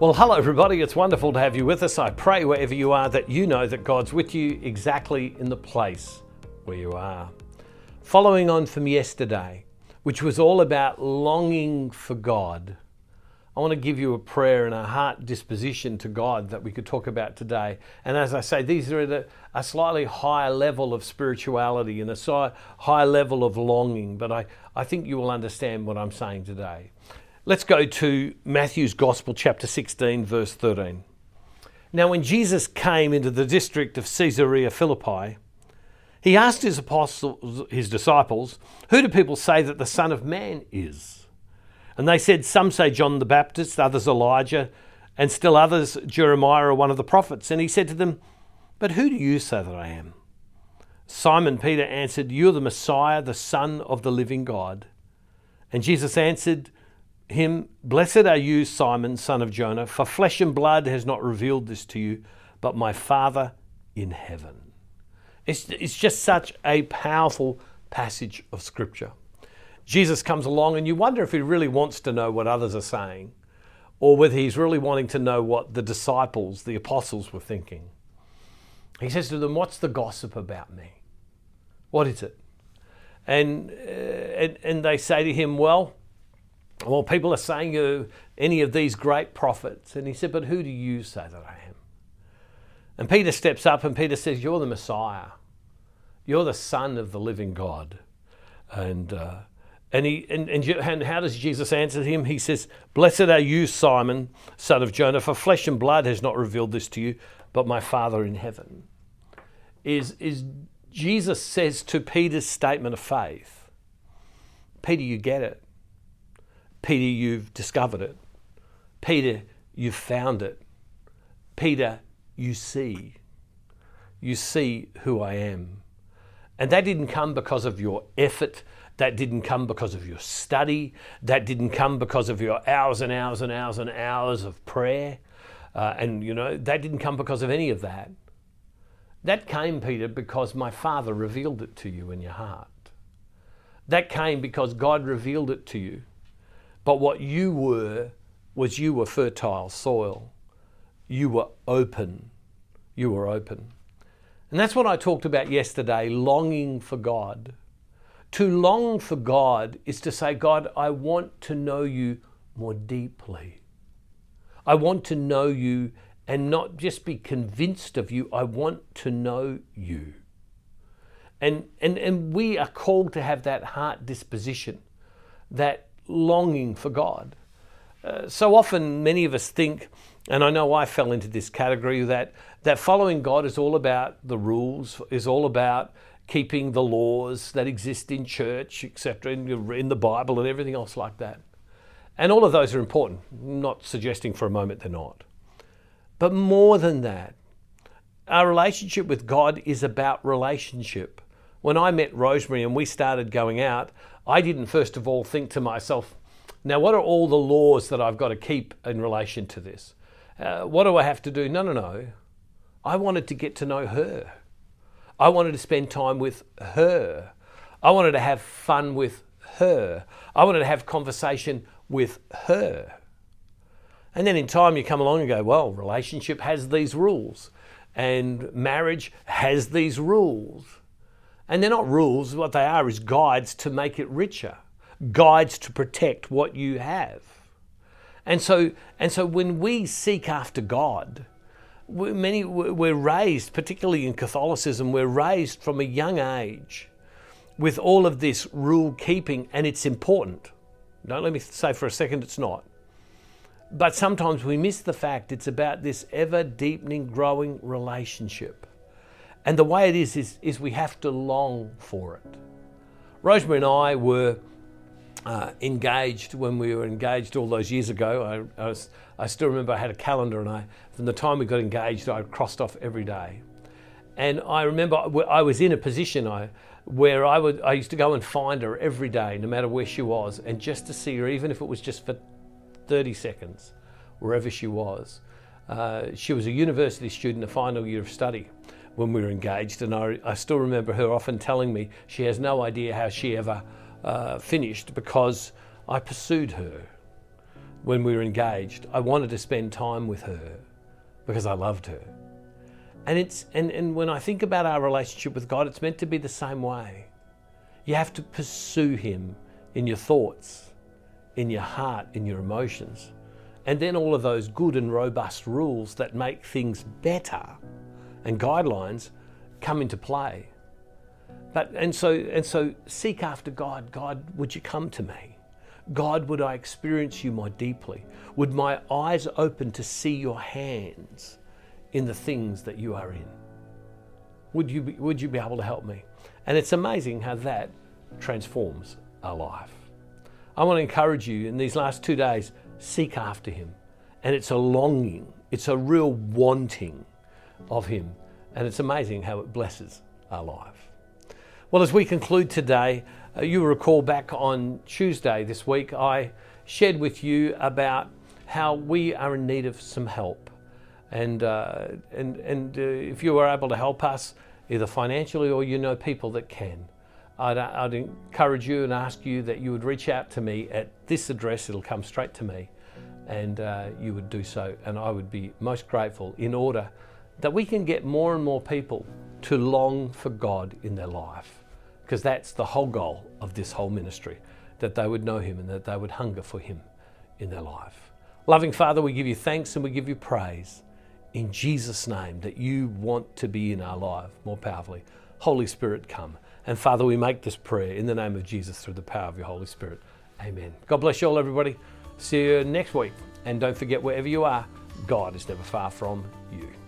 Well, hello, everybody. It's wonderful to have you with us. I pray wherever you are that you know that God's with you exactly in the place where you are. Following on from yesterday, which was all about longing for God, I want to give you a prayer and a heart disposition to God that we could talk about today. And as I say, these are at a, slightly higher level of spirituality and a higher level of longing, but I, I think you will understand what I'm saying today. Let's go to Matthew's Gospel, chapter 16, verse 13. Now, when Jesus came into the district of Caesarea Philippi, he asked his apostles, his disciples, Who do people say that the Son of Man is? And they said, Some say John the Baptist, others Elijah, and still others Jeremiah or one of the prophets. And he said to them, But who do you say that I am? Simon Peter answered, You're the Messiah, the Son of the living God. And Jesus answered, him, Blessed are you, Simon, son of Jonah, for flesh and blood has not revealed this to you, but my Father in heaven. It's, it's just such a powerful passage of Scripture. Jesus comes along, and you wonder if he really wants to know what others are saying, or whether he's really wanting to know what the disciples, the apostles, were thinking. He says to them, What's the gossip about me? What is it? And, uh, and, and they say to him, Well, well, people are saying uh, any of these great prophets. And he said, But who do you say that I am? And Peter steps up and Peter says, You're the Messiah. You're the Son of the living God. And, uh, and, he, and, and, and how does Jesus answer him? He says, Blessed are you, Simon, son of Jonah, for flesh and blood has not revealed this to you, but my Father in heaven. Is, is Jesus says to Peter's statement of faith, Peter, you get it. Peter, you've discovered it. Peter, you've found it. Peter, you see. You see who I am. And that didn't come because of your effort. That didn't come because of your study. That didn't come because of your hours and hours and hours and hours of prayer. Uh, and, you know, that didn't come because of any of that. That came, Peter, because my Father revealed it to you in your heart. That came because God revealed it to you. But what you were was you were fertile soil. You were open. You were open. And that's what I talked about yesterday longing for God. To long for God is to say, God, I want to know you more deeply. I want to know you and not just be convinced of you, I want to know you. And, and, and we are called to have that heart disposition, that longing for God. Uh, so often, many of us think, and I know I fell into this category, that, that following God is all about the rules, is all about keeping the laws that exist in church, etc., in, in the Bible and everything else like that. And all of those are important, I'm not suggesting for a moment they're not. But more than that, our relationship with God is about relationship. When I met Rosemary and we started going out, I didn't first of all think to myself, now what are all the laws that I've got to keep in relation to this? Uh, what do I have to do? No, no, no. I wanted to get to know her. I wanted to spend time with her. I wanted to have fun with her. I wanted to have conversation with her. And then in time you come along and go, well, relationship has these rules and marriage has these rules. And they're not rules, what they are is guides to make it richer, guides to protect what you have. And so, and so when we seek after God, we're many, we're raised, particularly in Catholicism, we're raised from a young age with all of this rule keeping, and it's important. Don't let me say for a second it's not. But sometimes we miss the fact it's about this ever deepening, growing relationship. And the way it is, is, is we have to long for it. Rosemary and I were uh, engaged when we were engaged all those years ago. I, I, was, I, still remember I had a calendar, and I, from the time we got engaged, I crossed off every day. And I remember I was in a position I, where I, would, I used to go and find her every day, no matter where she was, and just to see her, even if it was just for 30 seconds, wherever she was. Uh, she was a university student, a final year of study when we were engaged, and I, I still remember her often telling me she has no idea how she ever uh, finished because I pursued her. when we were engaged, I wanted to spend time with her because I loved her. And it's and, and when I think about our relationship with God, it's meant to be the same way. You have to pursue him in your thoughts, in your heart, in your emotions. And then all of those good and robust rules that make things better and guidelines come into play. But and so and so seek after God. God, would you come to me? God, would I experience you more deeply? Would my eyes open to see your hands in the things that you are in? Would you be, would you be able to help me? And it's amazing how that transforms our life. I want to encourage you in these last two days, seek after Him. And it's a longing, it's a real wanting of Him. And it's amazing how it blesses our life. Well, as we conclude today, uh, you recall back on Tuesday this week, I shared with you about how we are in need of some help. And, uh, and, and uh, if you are able to help us, either financially or you know people that can, I'd, I'd encourage you and ask you that you would reach out to me at this address, it'll come straight to me, and uh, you would do so. And I would be most grateful in order that we can get more and more people to long for God in their life because that's the whole goal of this whole ministry that they would know Him and that they would hunger for Him in their life. Loving Father, we give you thanks and we give you praise in Jesus' name that you want to be in our life more powerfully. Holy Spirit, come. And Father, we make this prayer in the name of Jesus through the power of your Holy Spirit. Amen. God bless you all, everybody. See you next week. And don't forget, wherever you are, God is never far from you.